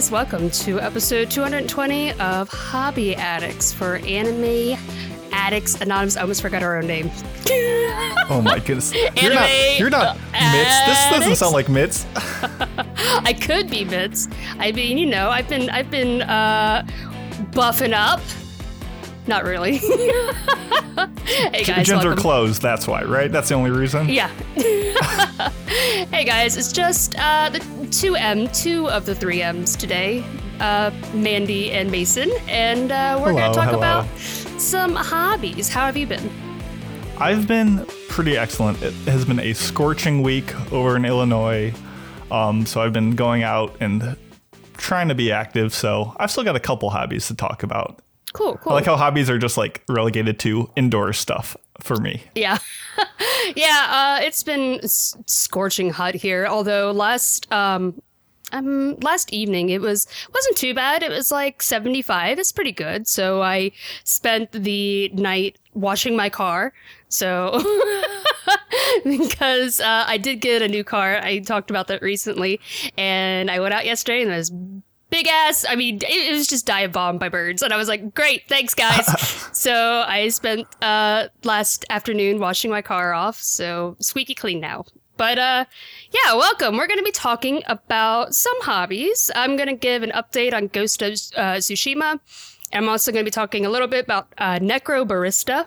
guys, welcome to episode 220 of Hobby Addicts for Anime Addicts Anonymous. I almost forgot our own name. Oh my goodness. You're not you're not Mitz. This doesn't sound like Mitz. I could be Mitz. I mean, you know, I've been I've been uh, buffing up. Not really. hey guys, Gyms are closed, that's why, right? That's the only reason? Yeah. hey guys, it's just uh, the two M, two of the three M's today. Uh, Mandi and Mason, and uh, we're gonna talk hello. about some hobbies. How have you been? I've been pretty excellent. It has been a scorching week over in Illinois. Um, so I've been going out and trying to be active. So I've still got a couple hobbies to talk about. Cool, cool. I like how hobbies are just like relegated to indoor stuff for me. yeah, yeah. Uh, it's been s- scorching hot here. Although last um, um last evening it was wasn't too bad. It was like seventy five. It's pretty good. So I spent the night washing my car. So because uh, I did get a new car. I talked about that recently, and I went out yesterday and it was big ass. I mean, it, was just dive bombed by birds, and I was like, "Great, thanks, guys." so I spent uh, last afternoon washing my car off, so squeaky clean now. But uh, yeah, welcome. We're going to be talking about some hobbies. I'm going to give an update on Ghost of uh, Tsushima. I'm also going to be talking a little bit about uh, Necrobarista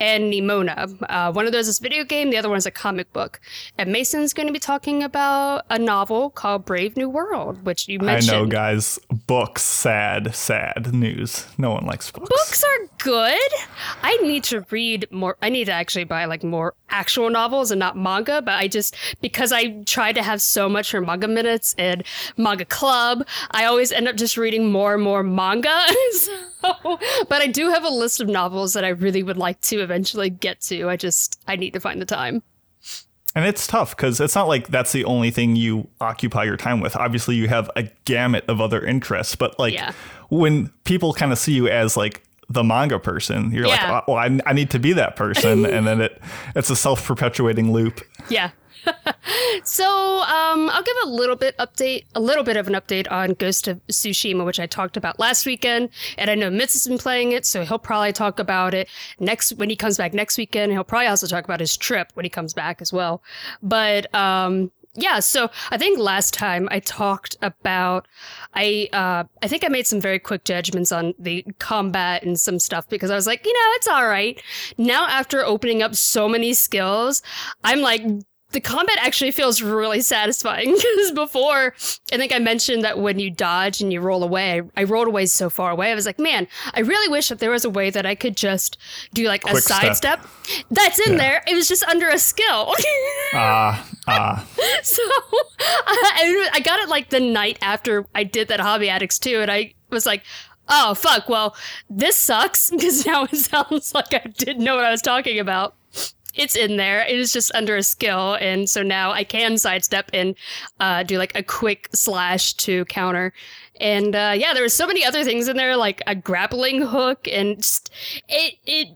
and Nimona. Uh, one of those is a video game, the other one is a comic book. And Mason's going to be talking about a novel called Brave New World, which you mentioned. I know, guys. Books, sad, sad news. No one likes books. Books are good. I need to read more. I need to actually buy like more actual novels and not manga. But I just because I try to have so much for manga minutes and manga club, I always end up just reading more and more manga. so, but I do have a list of novels that I really would like to eventually get to. I just I need to find the time. And it's tough because it's not like that's the only thing you occupy your time with. Obviously, you have a gamut of other interests, but like Yeah. when people kind of see you as like the manga person, you're Yeah. like, well, I, I need to be that person, and then it it's a self perpetuating loop. Yeah. so um, I'll give a little bit update, a little bit of an update on Ghost of Tsushima, which I talked about last weekend, and I know Mitz has been playing it, so he'll probably talk about it next when he comes back next weekend. He'll probably also talk about his trip when he comes back as well. But um, yeah, so I think last time I talked about I uh I think I made some very quick judgments on the combat and some stuff because I was like, you know, it's all right. Now after opening up so many skills, I'm like the combat actually feels really satisfying because before I think I mentioned that when you dodge and you roll away, I, I rolled away so far away. I was like, man, I really wish that there was a way that I could just do like a Quick sidestep. That's in Yeah. there. It was just under a skill. Ah, ah. So I, I got it like the night after I did that Hobby Addicts too, and I was like, oh, fuck, well, this sucks because now it sounds like I didn't know what I was talking about. It's in there. It is just under a skill, and so now I can sidestep and uh, do like a quick slash to counter. And uh, yeah, there were so many other things in there, like a grappling hook, and just it it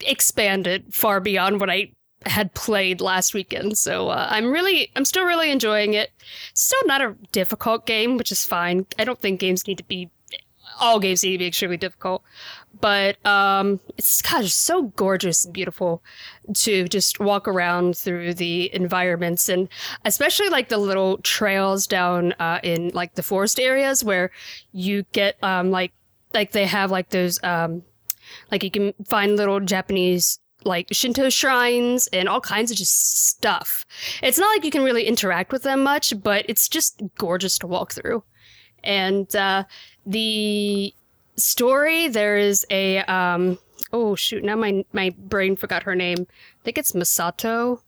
expanded far beyond what I had played last weekend. So uh, I'm really, I'm still really enjoying it. Still not a difficult game, which is fine. I don't think games need to be, all games need to be extremely difficult. But um, it's gosh, so gorgeous and beautiful to just walk around through the environments and especially like the little trails down uh, in like the forest areas where you get um, like like they have like those um, like you can find little Japanese like Shinto shrines and all kinds of just stuff. It's not like you can really interact with them much, but it's just gorgeous to walk through. And uh, the story, there is a um, oh shoot, now my my brain forgot her name. I think it's Masato.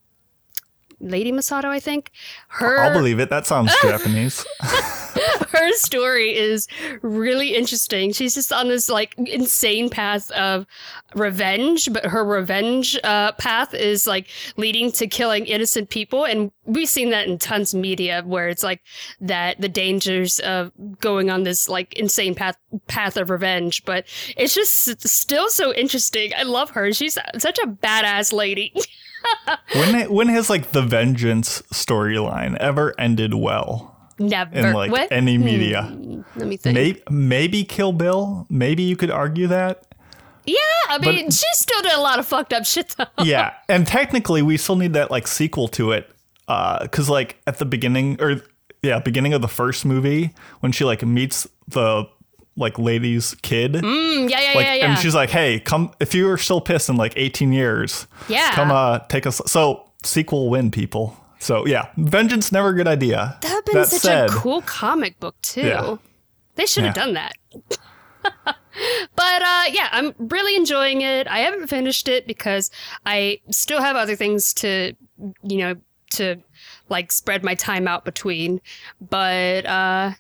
Lady Masato, I think. Her I'll believe it. That sounds Japanese. her story is really interesting. She's just on this like insane path of revenge, but her revenge uh, path is like leading to killing innocent people, and we've seen that in tons of media where it's like that the dangers of going on this like insane path path of revenge. But it's just still so interesting. I love her. She's such a badass lady. when when has like the vengeance storyline ever ended well Never. in like what? any media? Hmm, let me think. Maybe maybe Kill Bill. Maybe you could argue that. Yeah, I mean, she still did a lot of fucked up shit though. yeah, and technically we still need that like sequel to it, because like at the beginning or yeah, beginning of the first movie when she like meets the like lady's kid. Mm, yeah, yeah, like, yeah, yeah. and she's like, "Hey, come if you are still pissed in like 18 years, Yeah. come uh take us." So sequel win, people. So yeah, vengeance never a good idea. that would have been That such said, a cool comic book too. Yeah. They should have Yeah. done that. but uh, yeah, I'm really enjoying it. I haven't finished it because I still have other things to, you know, to like spread my time out between. But uh,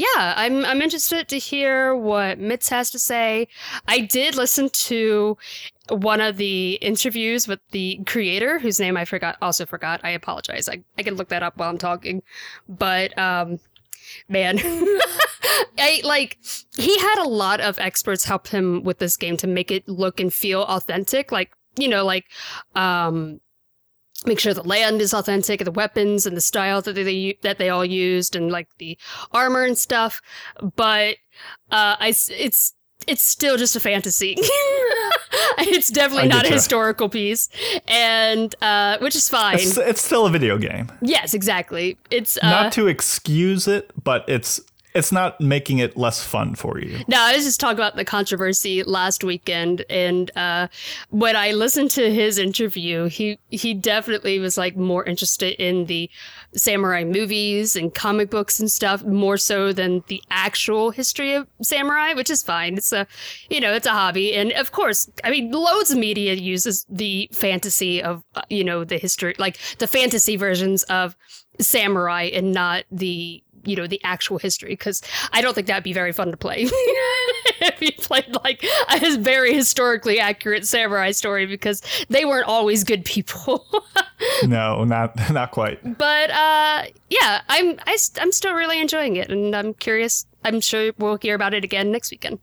yeah, I'm I'm interested to hear what Mitz has to say. I did listen to one of the interviews with the creator, whose name I forgot, also forgot. I apologize. I, I can look that up while I'm talking. But um, man, I like he had a lot of experts help him with this game to make it look and feel authentic. Like you know, like um, make sure the land is authentic, and the weapons and the style that they that they all used, and like the armor and stuff. But uh, I s- it's it's still just a fantasy. it's definitely I not a historical piece, and uh, which is fine. it's, it's still a video game. yes, exactly. It's uh, Not to excuse it, but it's it's not making it less fun for you. No, I was just talking about the controversy last weekend, and uh, when I listened to his interview, he he definitely was like more interested in the samurai movies and comic books and stuff more so than the actual history of samurai, which is fine. It's a you know it's a hobby, and of course, I mean, loads of media uses the fantasy of uh, you know the history, like the fantasy versions of samurai, and not the you know the actual history because i don't think that'd be very fun to play if you played like a very historically accurate samurai story because they weren't always good people No, not not quite. but uh yeah i'm I, st- i'm still really enjoying it and i'm curious i'm sure we'll hear about it again next weekend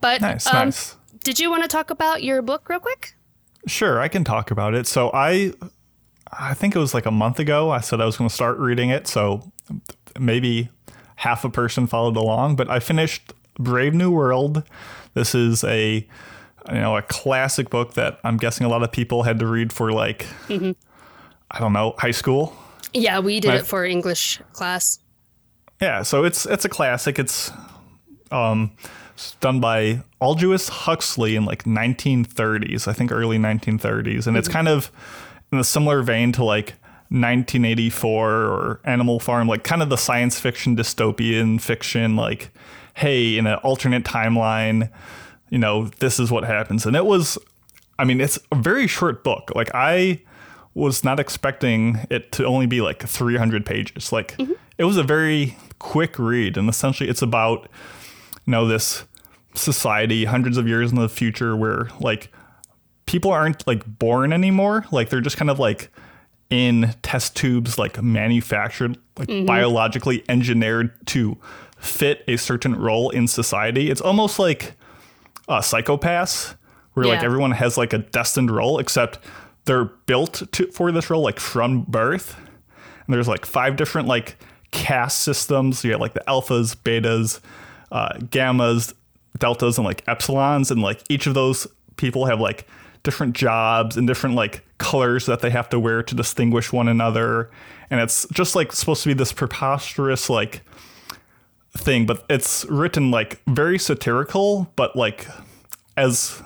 but Nice, um, nice. did you want to talk about your book real quick Sure, I can talk about it. So I I think it was like a month ago I said I was going to start reading it, so maybe half a person followed along, but I finished Brave New World. This is a you know, a classic book that I'm guessing a lot of people had to read for like I don't know, high school. yeah we did My- it for english class Yeah, so it's it's a classic. It's um it's done by Aldous Huxley in like 1930s, I think early 1930s, and it's kind of in a similar vein to like 1984 or Animal Farm, like kind of the science fiction dystopian fiction like hey, in an alternate timeline, you know, this is what happens. And it was I mean, it's a very short book. Like I was not expecting it to only be like 300 pages. Like mm-hmm. it was a very quick read, and essentially it's about you know this society hundreds of years in the future where like people aren't like born anymore. Like they're just kind of like in test tubes, like manufactured, like biologically engineered to fit a certain role in society. It's almost like uh, Psycho-Pass, where like everyone has like a destined role, except they're built to for this role like from birth. And there's like five different like caste systems. You have like the alphas, betas, uh, gammas, deltas, and like epsilons, and like each of those people have like different jobs and different like colors that they have to wear to distinguish one another. And it's just like supposed to be this preposterous like thing, but it's written like very satirical, but like as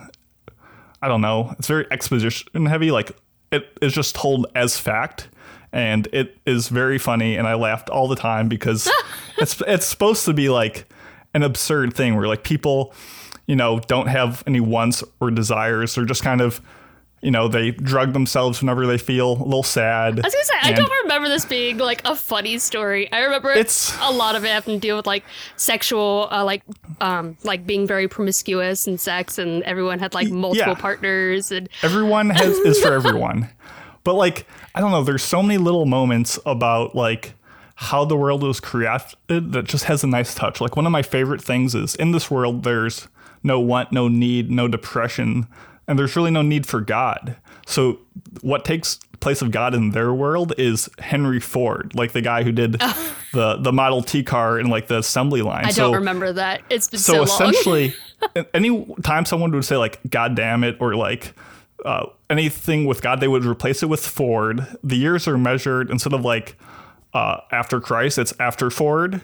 I don't know, it's very exposition heavy. Like it is just told as fact, and it is very funny, and I laughed all the time because it's it's supposed to be like an absurd thing where like people, you know, don't have any wants or desires. They're just kind of you know, they drug themselves whenever they feel a little sad. I was gonna say I don't remember this being like a funny story. I remember It's- a lot of it having to deal with like sexual, uh, like um, like being very promiscuous and sex, and everyone had like multiple yeah. partners, and everyone has is for everyone. But like, I don't know, there's so many little moments about like how the world was created that just has a nice touch. Like one of my favorite things is in this world there's no want, no need, no depression, and there's really no need for God. So what takes place of God in their world is Henry Ford, like the guy who did the the Model T car and like the assembly line. I so, don't remember that. It's been so so, long. essentially, any time someone would say like "God damn it" or like uh, anything with God, they would replace it with Ford. The years are measured instead of like uh, after Christ, it's after Ford.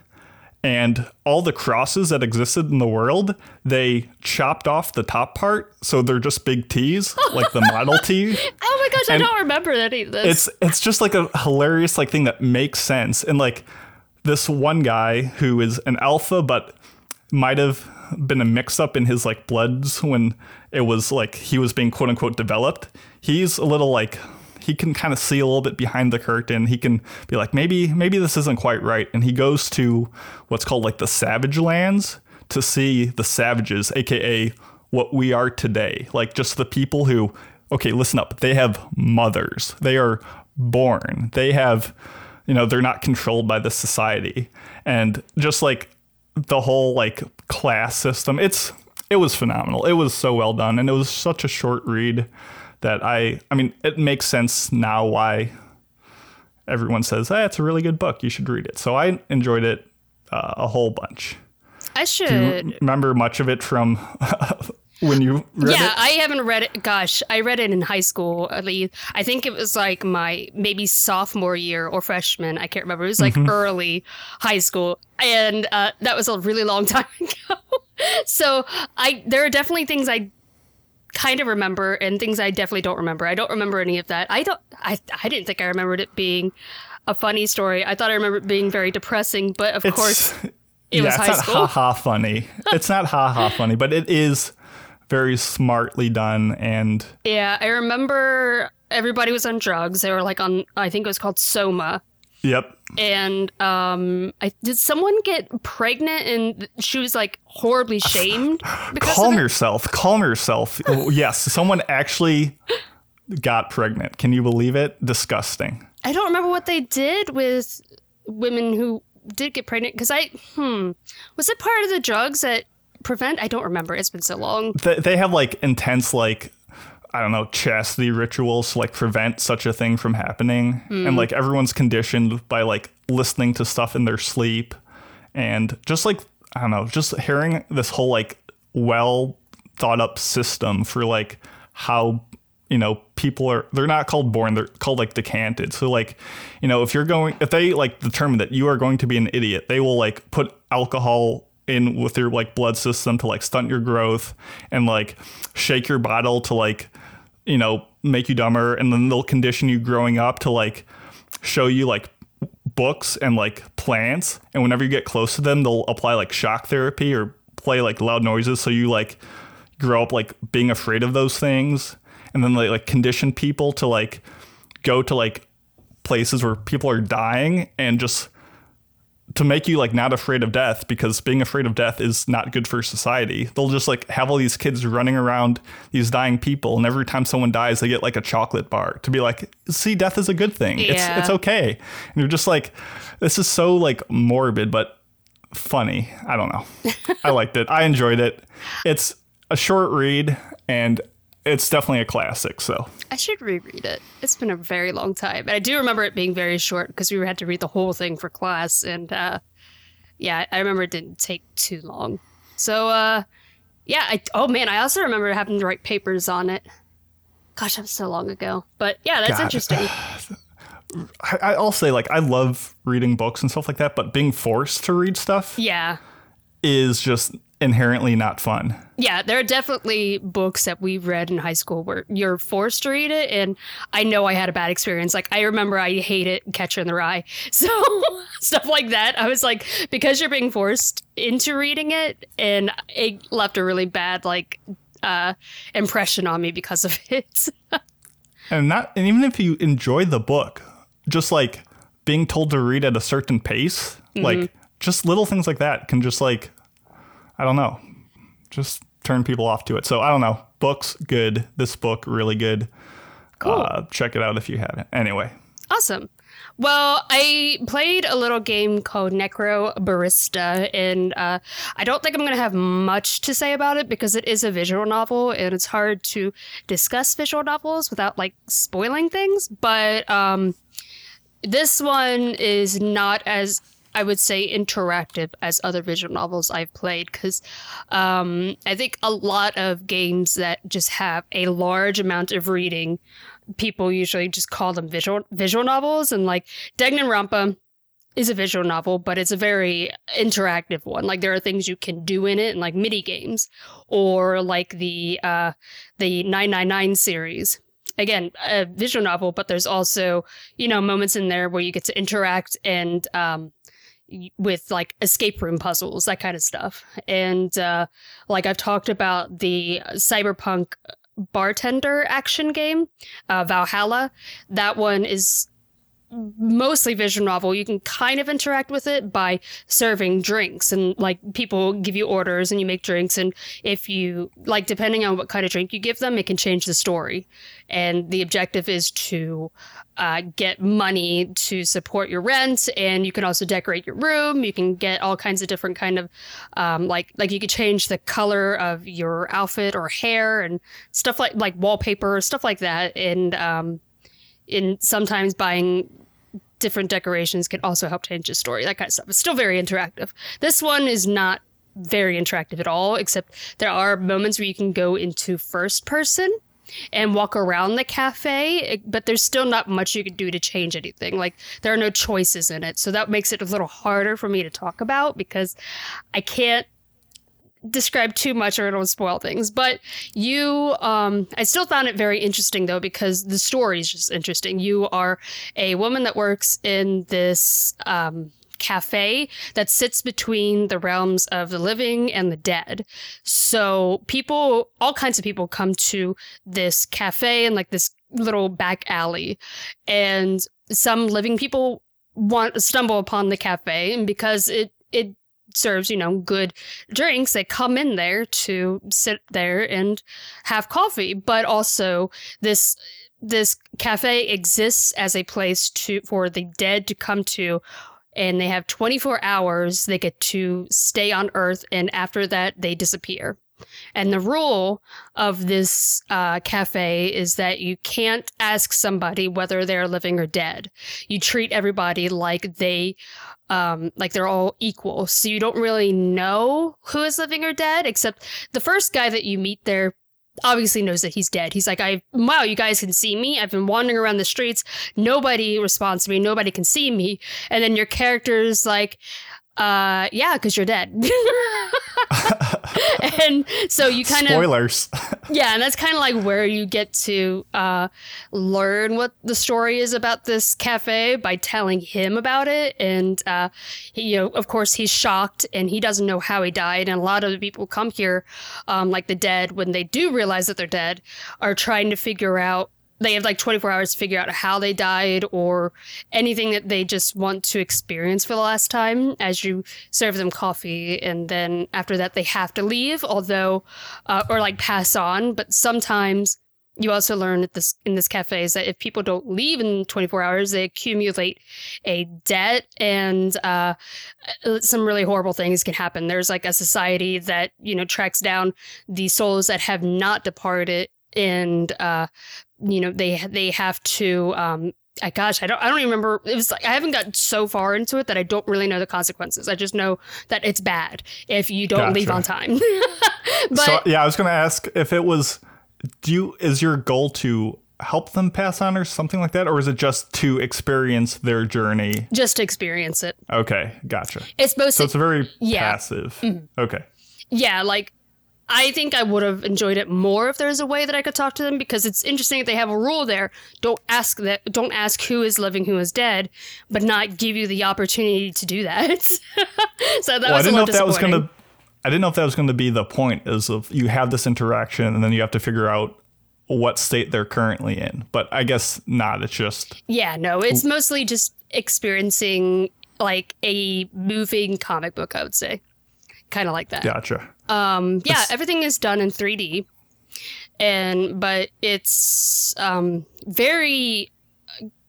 And all the crosses that existed in the world, they chopped off the top part, so they're just big T's, like the Model T. oh my gosh, I don't remember any of this. It's it's just like a hilarious like thing that makes sense. And like this one guy who is an alpha, but might have been a mix up in his like bloods when it was like he was being quote unquote developed. He's a little like he can kind of see a little bit behind the curtain. He can be like maybe maybe this isn't quite right, and he goes to what's called like the Savage Lands to see the savages, aka what we are today, like just the people who. Okay, listen up. They have mothers. They are born. They have you know they're not controlled by the society and just like the whole like class system it's it was phenomenal it was so well done and it was such a short read that i i mean it makes sense now why everyone says hey it's a really good book you should read it so i enjoyed it uh, a whole bunch I should. you remember much of it from when you read it. yeah, it I haven't read it. Gosh, I read it in high school. At least I think it was like my maybe sophomore year or freshman. I can't remember. It was like Mm-hmm. early high school, and uh, that was a really long time ago. so I there are definitely things I kind of remember and things I definitely don't remember. I don't remember any of that. I don't. I I didn't think I remembered it being a funny story. I thought I remembered it being very depressing, but of it's course. It yeah, was it's high not school. ha ha funny. It's not ha ha funny, but it is very smartly done and Yeah, I remember everybody was on drugs. They were like on, I think it was called Soma. yep. And um, I did someone get pregnant and she was like horribly shamed because Calm yourself. Calm yourself. Oh, yes, someone actually got pregnant. Can you believe it? Disgusting. I don't remember what they did with women who did get pregnant because I, hmm, was it part of the drugs that prevent? I don't remember. It's been so long. They, they have like intense like I don't know chastity rituals to like prevent such a thing from happening, and hmm. like everyone's conditioned by like listening to stuff in their sleep, and just like I don't know, just hearing this whole like well thought up system for like how you know people are they're not called born they're called like decanted. So like you know if you're going if they like determine that you are going to be an idiot they will like put alcohol in with your like blood system to like stunt your growth and like shake your bottle to like you know make you dumber and then they'll condition you growing up to like show you like books and like plants and whenever you get close to them they'll apply like shock therapy or play like loud noises so you like grow up like being afraid of those things. And then they like condition people to like go to like places where people are dying and just to make you like not afraid of death because being afraid of death is not good for society. They'll just like have all these kids running around these dying people and every time someone dies they get like a chocolate bar to be like see death is a good thing. Yeah. It's it's okay. And you're just like this is so like morbid but funny. I don't know. I liked it. I enjoyed it. It's a short read and it's definitely a classic. So I should reread it. It's been a very long time. And I do remember it being very short because we had to read the whole thing for class. And uh, yeah, I remember it didn't take too long. So uh, yeah, I, oh man, I also remember having to write papers on it. Gosh, that was so long ago. But yeah, that's God. interesting. I, I'll say like I love reading books and stuff like that, but being forced to read stuff Yeah. is just inherently not fun. Yeah, there are definitely books that we read in high school where you're forced to read it, and I know I had a bad experience. Like I remember I hated Catcher in the Rye, so stuff like that. I was like, because you're being forced into reading it, and it left a really bad like uh, impression on me because of it. And not and even if you enjoy the book, just like being told to read at a certain pace, Mm-hmm. like just little things like that can just like I don't know, just turn people off to it. So I don't know. Books good. This book really good. Cool. Uh, check it out if you haven't. Anyway, Awesome. Well, I played a little game called Necrobarista, and uh, I don't think I'm going to have much to say about it because it is a visual novel, and it's hard to discuss visual novels without like spoiling things. But um, this one is not as I would say interactive as other visual novels I've played because um, I think a lot of games that just have a large amount of reading, people usually just call them visual visual novels, and like Danganronpa is a visual novel, but it's a very interactive one. Like there are things you can do in it, and like mini games, or like the uh, the nine nine nine series again a visual novel but there's also you know moments in there where you get to interact and um with like escape room puzzles that kind of stuff. And uh like i've talked about the cyberpunk bartender action game uh VA-11 Hall-A. That one is mostly visual novel you can kind of interact with it by serving drinks. And like people give you orders and you make drinks. And if you like depending on what kind of drink you give them it can change the story. And the objective is to uh, get money to support your rent. And you can also decorate your room. You can get all kinds of different kind of um, like like you could change the color of your outfit or hair and stuff like like wallpaper stuff like that. And um, in sometimes buying different decorations can also help change the story that kind of stuff. It's still very interactive. This one is not very interactive at all except there are moments where you can go into first person and walk around the cafe eh, but there's still not much you can do to change anything. Like there are no choices in it. So that makes it a little harder for me to talk about because i can't describe too much or it'll spoil things. But you, um, I still found it very interesting though because the story is just interesting. You are a woman that works in this um, cafe that sits between the realms of the living and the dead. So people, all kinds of people come to this cafe and like this little back alley, and some living people want stumble upon the cafe and because it it serves, you know, good drinks. They come in there to sit there and have coffee, but also this this cafe exists as a place to for the dead to come to and they have 24 hours they get to stay on earth and after that they disappear and the rule of this uh, cafe is that you can't ask somebody whether they're living or dead. You treat everybody like they, um, like they're all equal. So you don't really know who is living or dead, except the first guy that you meet there obviously knows that he's dead. He's like, I wow, you guys can see me. I've been wandering around the streets. Nobody responds to me. Nobody can see me. And then your character's like, uh, yeah, because you're dead. and so you kind of spoilers. yeah, and that's kind of like where you get to uh, learn what the story is about this cafe by telling him about it. And uh, he, you know, of course, he's shocked and he doesn't know how he died. And a lot of the people come here, um, like the dead, when they do realize that they're dead, are trying to figure out. They have like 24 hours to figure out how they died or anything that they just want to experience for the last time as you serve them coffee. And then after that, they have to leave, although, uh, or like pass on. But sometimes you also learn at this in this cafe is that if people don't leave in 24 hours, they accumulate a debt and uh, some really horrible things can happen. There's like a society that, you know, tracks down the souls that have not departed and uh, you know they they have to um I, gosh, I don't I don't even remember. It was like I haven't got so far into it that I don't really know the consequences. I just know that it's bad if you don't leave on time. but so yeah, I was going to ask if it was. Do you is your goal to help them pass on or something like that, or is it just to experience their journey? just to experience it. Okay, gotcha. It's supposed So it's very Yeah. passive. Okay. yeah, like I think I would have enjoyed it more if there's a way that I could talk to them because it's interesting that they have a rule there. Don't ask that don't ask who is living, who is dead, but not give you the opportunity to do that. so that Well, I was a didn't know if that was going to. I didn't know if that was going to be the point. Is of you have this interaction and then you have to figure out what state they're currently in. But I guess not. It's just Yeah, no, it's mostly just experiencing like a moving comic book, I would say. Kind of like that. gotcha. Um, yeah, everything is done in 3D, and but it's um, very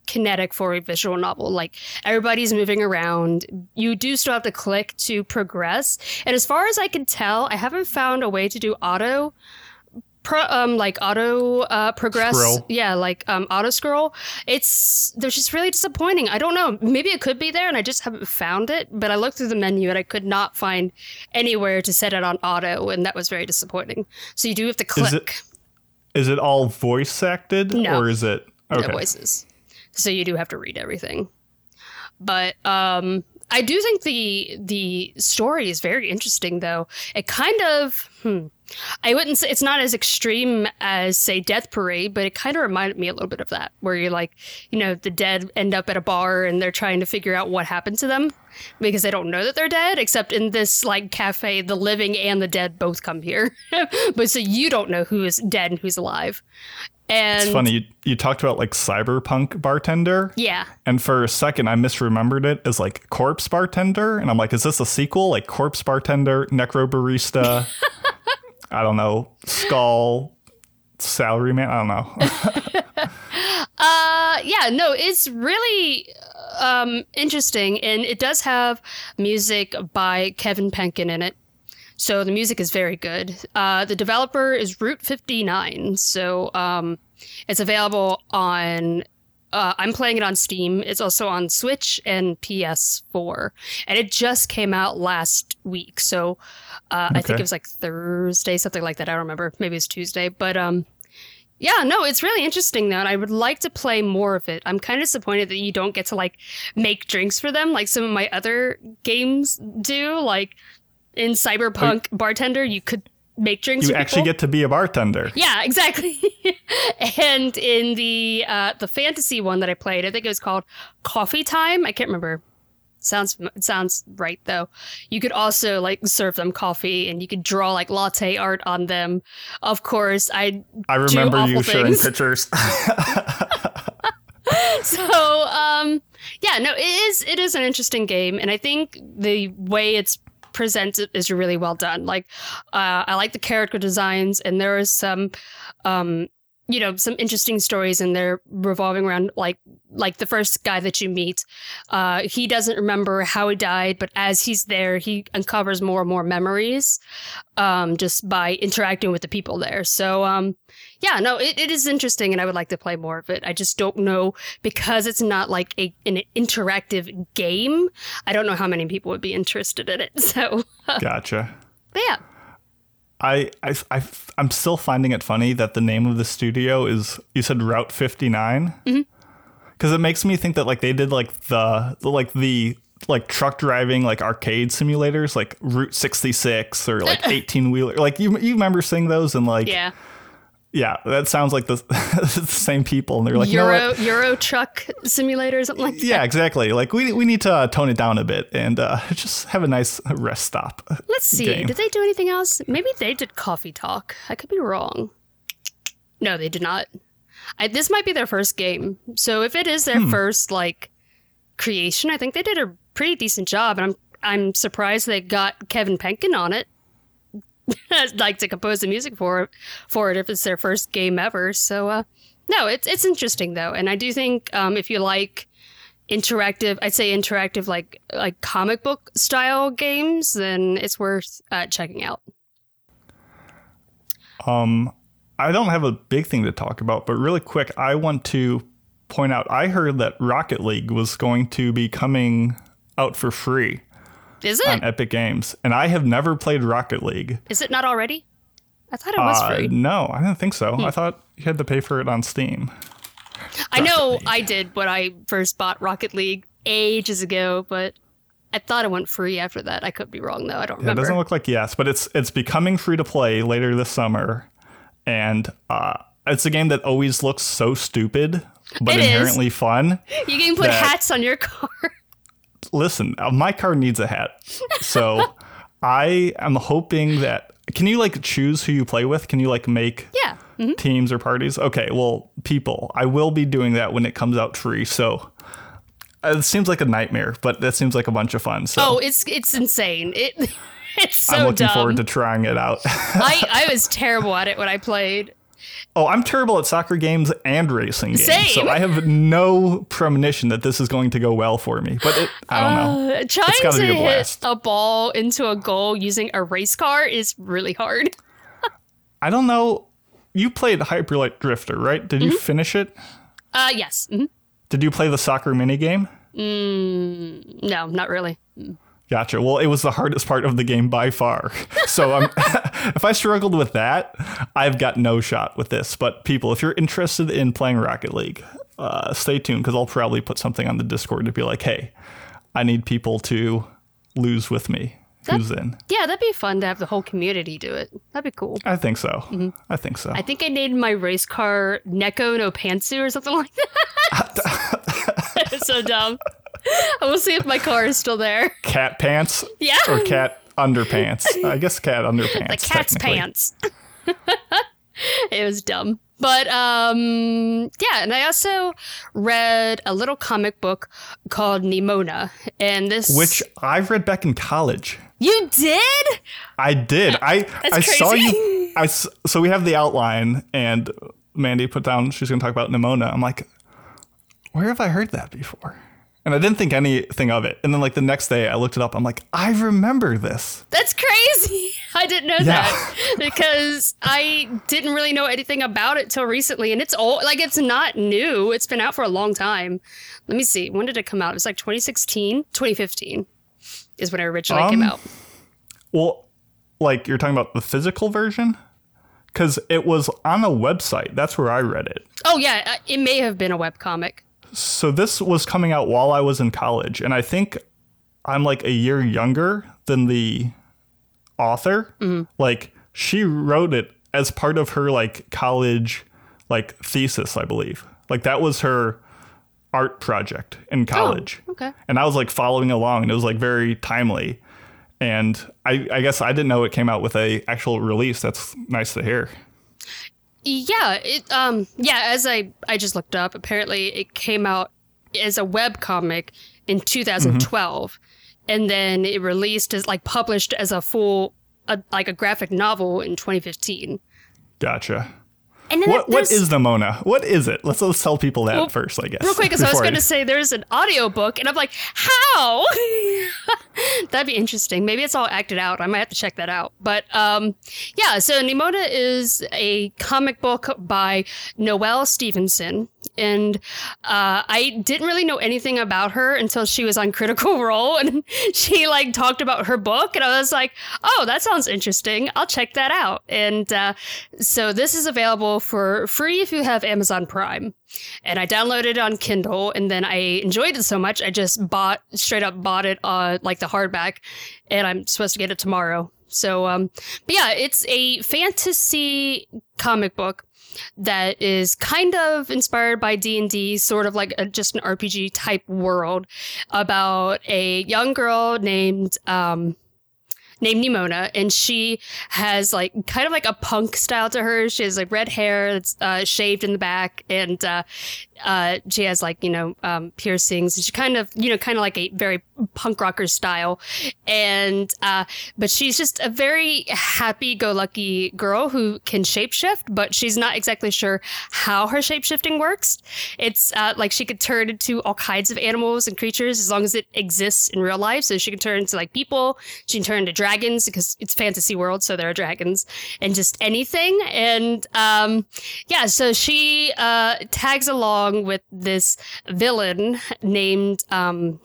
kinetic for a visual novel. Like everybody's moving around. You do still have to click to progress, and as far as I can tell, I haven't found a way to do auto. Pro, um, like auto uh, progress, Scroll. yeah, like um, auto scroll. It's they're just really disappointing. I don't know. Maybe it could be there, and I just haven't found it. But I looked through the menu and I could not find anywhere to set it on auto, and that was very disappointing. So you do have to click Is it is it all voice acted No. or is it no voices. So you do have to read everything. But um, I do think the the story is very interesting, though. It kind of, hmm, I wouldn't say it's not as extreme as say Death Parade, but it kind of reminded me a little bit of that, where you're like, you know, the dead end up at a bar and they're trying to figure out what happened to them because they don't know that they're dead. Except in this like cafe, the living and the dead both come here, but so you don't know who is dead and who's alive. And It's funny you, you talked about like cyberpunk bartender, yeah. and for a second I misremembered it as like corpse bartender, and I'm like, is this a sequel? Like corpse bartender, necro barista, I don't know, skull, salary man, I don't know. Uh, yeah, no, it's really um, interesting, and it does have music by Kevin Penkin in it. So the music is very good. Uh, the developer is Route 59, so um, it's available on. Uh, I'm playing it on Steam. It's also on Switch and PS4, and it just came out last week. So uh, I think it was like Thursday, something like that. I don't remember. Maybe it's Tuesday, but um, yeah, no, it's really interesting though, and I would like to play more of it. I'm kind of disappointed that you don't get to like make drinks for them like some of my other games do. Like in Cyberpunk Bartender, you could make drinks. You actually people. get to be a bartender. Yeah, exactly. and in the uh, the fantasy one that I played, I think it was called Coffee Time. I can't remember. Sounds sounds right though. You could also like serve them coffee, and you could draw like latte art on them. Of course, I I remember you things. pictures. so um yeah no it is it is an interesting game and i think the way it's presented is really well done like uh, i like the character designs and there is some um you know some interesting stories and they're revolving around like like the first guy that you meet uh he doesn't remember how he died but as he's there he uncovers more and more memories um just by interacting with the people there so um yeah, no, it, it is interesting and I would like to play more of it. I just don't know because it's not like a, an interactive game. I don't know how many people would be interested in it. So, gotcha. yeah. I, I, I, I'm still finding it funny that the name of the studio is, you said Route 59? Mm-hmm. Because it makes me think that like they did like the, the like the like truck driving like arcade simulators like Route 66 or like 18 wheeler. Like you, you remember seeing those and like, Yeah. Yeah, that sounds like the, the same people. And they're like, you know Euro? Euro truck simulator or something like that. Yeah, exactly. Like we, we need to uh, tone it down a bit and uh, just have a nice rest stop. Let's see. game. Did they do anything else? Maybe they did Coffee Talk. I could be wrong. No, they did not. I, this might be their first game. So if it is their first like creation, I think they did a pretty decent job. And I'm I'm surprised they got Kevin Penkin on it. like to compose the music for for it if it's their first game ever. So uh no, it's it's interesting though. And I do think um if you like interactive i'd say interactive like like comic book style games then it's worth uh, checking out Um, I don't have a big thing to talk about, but really quick, I want to point out I heard that Rocket League was going to be coming out for free is it on Epic Games, and I have never played Rocket League. is it not already i thought it was Uh, free no, I didn't think Hmm. so. I thought you had to pay for it on Steam. i know i did when i first bought rocket league ages ago but i thought it went free after that i could be wrong though i don't It remember It doesn't look like yes, but it's it's becoming free to play later this summer, and uh, it's a game that always looks so stupid, but It is. inherently fun. you can put hats on your car listen, uh, my car needs a hat. So I am hoping that can you like choose who you play with? Can you like make yeah teams or parties. Okay, well, people, I will be doing that when it comes out free. So uh, it seems like a nightmare, but that seems like a bunch of fun. So Oh, it's it's insane. It it's so I'm looking dumb. forward to trying it out. I, I was terrible at it when I played. Oh, I'm terrible at soccer games and racing games. Same. So I have no premonition that this is going to go well for me. But it, I don't know. Uh, trying be a hit a ball into a goal using a race car is really hard. I don't know. You played Hyper Light Drifter, right? Did Mm-hmm. you finish it? Uh, yes. Mhm. Did you play the soccer minigame? No, not really. Gotcha. Well, it was the hardest part of the game by far. So um, if I struggled with that, I've got no shot with this. But people, if you're interested in playing Rocket League, uh, stay tuned because I'll probably put something on the Discord to be like, hey, I need people to lose with me. Who's in? Yeah, that'd be fun to have the whole community do it. That'd be cool. I think so. I think so. I think I named my race car Neko no Pantsu or something like that. it's so dumb. I will see if my car is still there. cat pants Yeah. or cat underpants. I guess cat underpants. the cat's pants. it was dumb. But um yeah, and I also read a little comic book called Nimona. And this Which I've read back in college. You did? I did. I That's I saw you. I so we have the outline, and Mandi put down she's going to talk about Nimona. I'm like, where have I heard that before? And I didn't think anything of it. And then like the next day, I looked it up. I'm like, I remember this. That's crazy. I didn't know Yeah. that because I didn't really know anything about it till recently, and it's old. Like it's not new. It's been out for a long time. Let me see. When did it come out? It was like 2016, 2015 is when it originally came Um, out. Well, like you're talking about the physical version, because it was on a website. That's where I read it. Oh yeah, uh, it may have been a webcomic. So this was coming out while I was in college, and I think I'm like a year younger than the author. Mm-hmm. Like she wrote it as part of her like college like thesis, I believe. Like that was her art project in oh, college. Okay. And I was like following along and it was like very timely. And I, I guess I didn't know it came out with a actual release. That's nice to hear. Yeah, it um yeah, as I I just looked up, apparently it came out as a web comic in 2012 and then it released as like published as a full a, like a graphic novel in 2015. Gotcha. And then What what is the Mona? What is it? Let's let's tell people that Well, first, I guess. Real quick, because I was going to say there's an audiobook, and I'm like, how? That'd be interesting. Maybe it's all acted out. I might have to check that out. But um, yeah, so Nimona is a comic book by Noelle Stevenson. And uh, I didn't really know anything about her until she was on Critical Role, and she like talked about her book, and I was like, "Oh, that sounds interesting. I'll check that out." And uh, so this is available for free if you have Amazon Prime and I downloaded it on Kindle, and then I enjoyed it so much I just bought straight up bought it uh like the hardback, and I'm supposed to get it tomorrow. So um, but yeah, it's a fantasy comic book that is kind of inspired by D&D, sort of like a, just an RPG type world about a young girl named um named Nimona, and she has like kind of like a punk style to her. She has like red hair that's uh, shaved in the back, and uh, uh, she has like you know um, piercings. She kind of you know kind of like a very punk rocker style, and uh, but she's just a very happy-go-lucky girl who can shapeshift, but she's not exactly sure how her shapeshifting works. It's uh, like she could turn into all kinds of animals and creatures as long as it exists in real life. So she can turn into like people. She can turn into dragons because it's fantasy world, so there are dragons and just anything. And um, yeah, so she uh, tags along with this villain named um,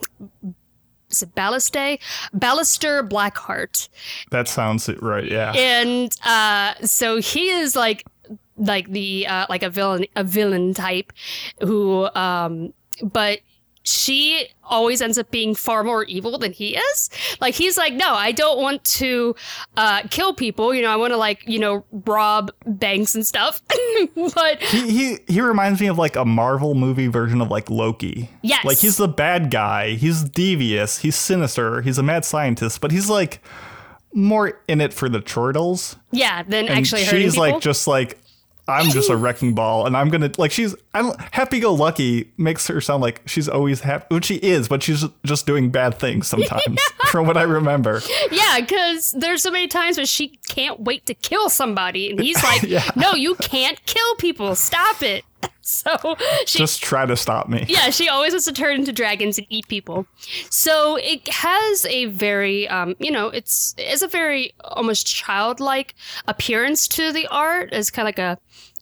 is it Ballaste? Ballister Blackheart That sounds it right, yeah. and uh, so he is like like the uh, like a villain a villain type who um but she always ends up being far more evil than he is. Like he's like, no, I don't want to uh, kill people. You know, I want to like you know rob banks and stuff. but he, he he reminds me of like a Marvel movie version of like Loki. Yes. Like he's the bad guy. He's devious. He's sinister. He's a mad scientist, but he's like more in it for the chortles. yeah, than And actually hurting she's like just like I'm just a wrecking ball, and I'm gonna like she's I don't happy go lucky makes her sound like she's always happy, which she is, but she's just doing bad things sometimes, from what I remember. Yeah, because there's so many times where she can't wait to kill somebody, and he's like, Yeah. "No, you can't kill people. Stop it." So she Just try to stop me. yeah, she always wants to turn into dragons and eat people. So it has a very, um, you know, it's it's a very almost childlike appearance to the art. It's kind of like a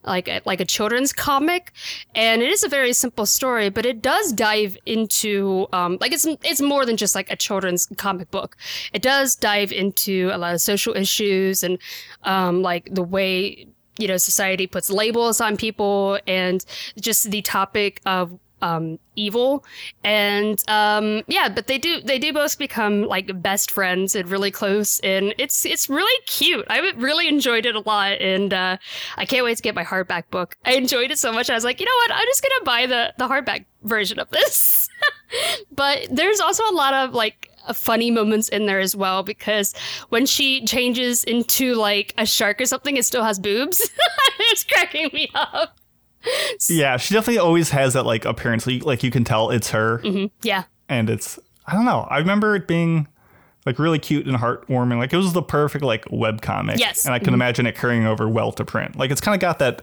like a, like a children's comic, and it is a very simple story, but it does dive into um, like it's it's more than just like a children's comic book. It does dive into a lot of social issues and um, like the way you know society puts labels on people and just the topic of um evil. And um yeah but they do they do both become like best friends and really close. And it's it's really cute. I really enjoyed it a lot. And uh i can't wait to get my hardback book. I enjoyed it so much. I was like you know what? I'm just gonna buy the the hardback version of this. But there's also a lot of like funny moments in there as well because when she changes into like a shark or something it still has boobs. It's cracking me up Yeah, she definitely always has that like appearance. Like, you can tell it's her, mm-hmm. yeah and it's I don't know. I remember it being like really cute and heartwarming. Like it was the perfect like web comic. Yes. and I can mm-hmm. imagine it carrying over well to print. Like it's kind of got that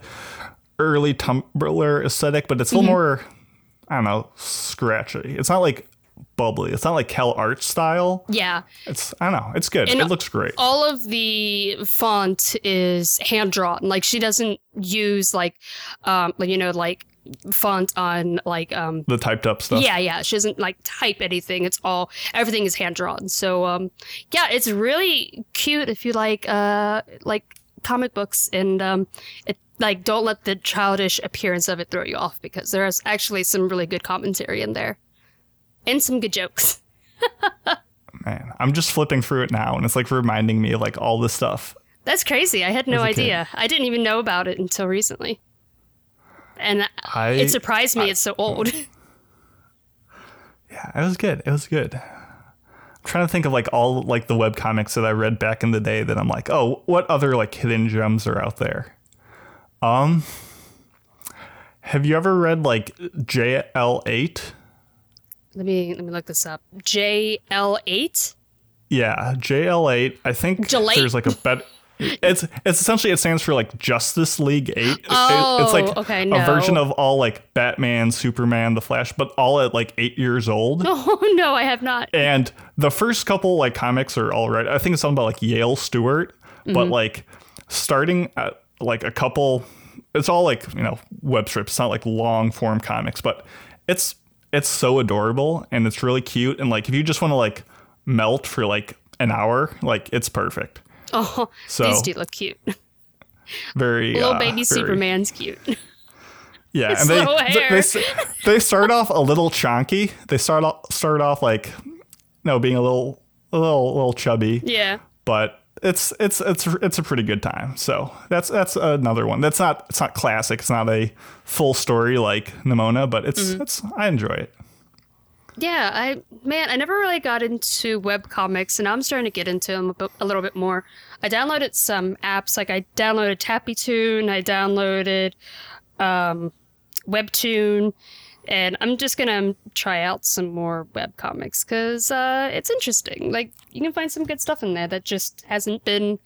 early Tumblr aesthetic, but it's a little mm-hmm. more I don't know scratchy. It's not like bubbly. It's not like Cal art style. yeah It's I don't know. It's good. And it looks great. all of the font is hand drawn like she doesn't use like um you know like font on like um the typed up stuff. yeah yeah she doesn't like type anything it's all everything is hand drawn so um yeah it's really cute if you like uh like comic books and um it like don't let the childish appearance of it throw you off because there's actually some really good commentary in there and some good jokes Man, I'm just flipping through it now, and it's like reminding me of like all this stuff. That's crazy. I had no As a kid. idea. I didn't even know about it until recently. And I it surprised me it's so old. Yeah, it was good. It was good. I'm trying to think of like all like the web comics that I read back in the day that I'm like, oh, what other like hidden gems are out there? Um, have you ever read like JL8? Let me let me look this up. JL8? Yeah, JL8. I think Jalate? there's like a better. It's it's essentially it stands for like Justice League Eight. Oh, It- Oh, it's like okay, a version of all like Batman, Superman, The Flash, but all at like eight years old. Oh no, I have not. And the first couple like comics are all right. I think it's something about like Yale Stewart, Mm-hmm. but like starting at like a couple, it's all like you know web strips. It's not like long form comics, but it's it's so adorable and it's really cute. And like if you just want to like melt for like an hour, like it's perfect. Oh, So- these do look cute. Very Little uh, baby very- Superman's cute. Yeah, His and they, they they they start off a little chonky. They start off start off like no being a little a little little chubby. yeah. but it's it's it's it's a pretty good time. So that's that's another one. That's not it's not classic. It's not a full story like Nimona, but it's Mm-hmm. it's I enjoy it. Yeah, I man, I never really got into web comics, and I'm starting to get into them a, bit, a little bit more. I downloaded some apps, like I downloaded Tappytoon, I downloaded um, Webtoon, and I'm just gonna try out some more web comics because uh, it's interesting. Like you can find some good stuff in there that just hasn't been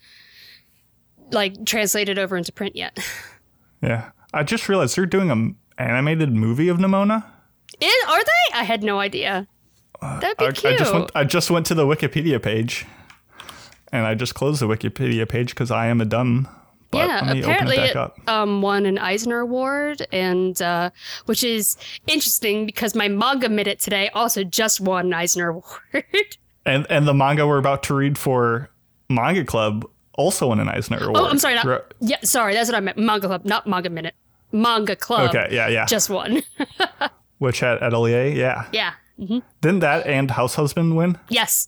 like translated over into print yet. Yeah, I just realized they're doing an animated movie of Nimona. Is, are they? I had no idea. That'd be I, cute. I just went I just went to the Wikipedia page, and I just closed the Wikipedia page because I am a dumb. But yeah, apparently it it um, won an Eisner Award, and uh, which is interesting because my manga minute today also just won an Eisner Award. And and the manga we're about to read for Manga Club also won an Eisner Award. oh, I'm sorry, not yeah, sorry, that's what I meant. Manga Club, not Manga Minute. Manga Club. Okay, yeah, yeah. just one. Witch Hat Atelier, yeah. yeah. Didn't that and House Husband win? Yes,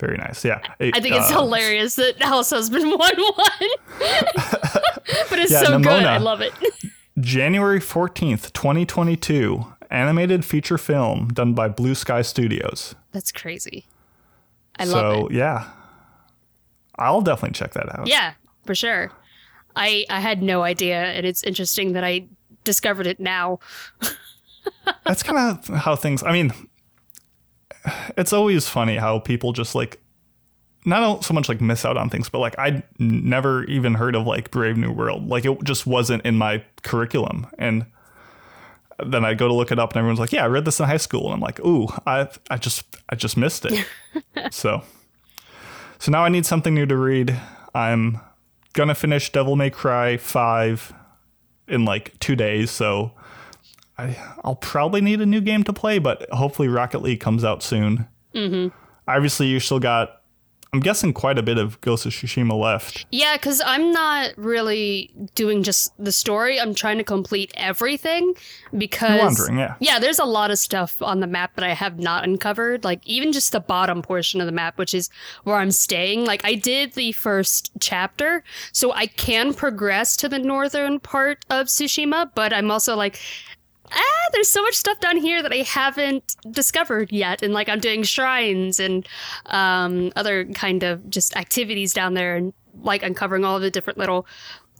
Very nice. Yeah. I think it's Uh, hilarious that House Husband won one, but it's Yeah, so good. I love it. January 14th, 2022. Animated feature film done by Blue Sky Studios. That's crazy. I so, love it. So, yeah. I'll definitely check that out. Yeah, for sure. I I had no idea, and it's interesting that I discovered it now. That's kind of how things. I mean, it's always funny how people just like not so much like miss out on things, but like I'd never even heard of like Brave New World. Like it just wasn't in my curriculum, and then I go to look it up, and everyone's like, "Yeah, I read this in high school," and I'm like, "Ooh, I I just I just missed it." so, so now I need something new to read. I'm gonna finish Devil May Cry five in like two days, so I I'll probably need a new game to play, but hopefully Rocket League comes out soon. Mm-hmm. Obviously, you still got. I'm guessing quite a bit of Ghost of Tsushima left. Yeah, because I'm not really doing just the story. I'm trying to complete everything because wandering, yeah. yeah, there's a lot of stuff on the map that I have not uncovered. Like even just the bottom portion of the map, which is where I'm staying. Like I did the first chapter, so I can progress to the northern part of Tsushima, but I'm also like. Ah, there's so much stuff down here that I haven't discovered yet, and like I'm doing shrines and um, other kind of just activities down there, and like uncovering all of the different little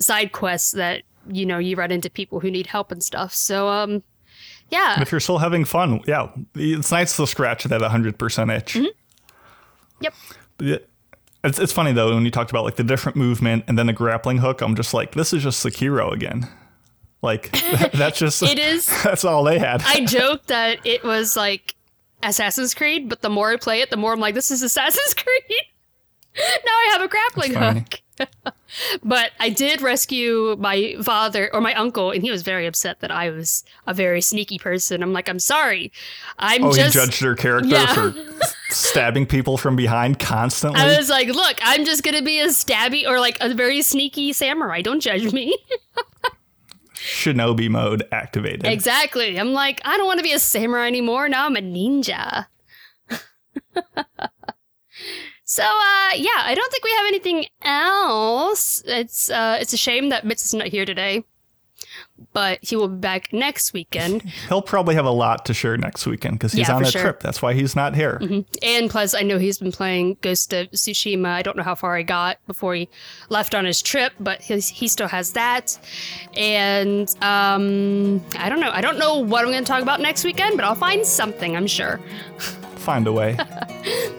side quests that you know you run into people who need help and stuff. So um, yeah, If you're still having fun, yeah, it's nice to scratch that 100% itch. yep. It- It's, it's funny though when you talked about like the different movement and then the grappling hook. I'm just like, this is just Sekiro again. Like that's just It is. That's all they had. I joked that it was like Assassin's Creed, but the more I play it, the more I'm like, this is Assassin's Creed. now I have a grappling hook. but I did rescue my father or my uncle, and he was very upset that I was a very sneaky person. I'm like, I'm sorry. I'm oh, just. he judged their character Yeah. for stabbing people from behind constantly. I was like, look, I'm just gonna be a stabby or like a very sneaky samurai. Don't judge me. Shinobi mode activated. exactly. I'm like, I don't want to be a samurai anymore. Now I'm a ninja. so uh yeah, I don't think we have anything else. It's uh it's a shame that Mitz is not here today. But he will be back next weekend. He'll probably have a lot to share next weekend because he's Yeah, on a sure. trip. That's why he's not here. And plus, I know he's been playing Ghost of Tsushima. I don't know how far he got before he left on his trip, but he's, he still has that. And um, I don't know. I don't know what I'm going to talk about next weekend, but I'll find something, I'm sure. Find a way.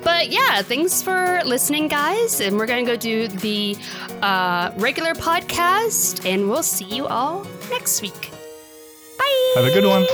But yeah, thanks for listening, guys. And we're going to go do the uh, regular podcast, and we'll see you all next week. Bye. have a good one.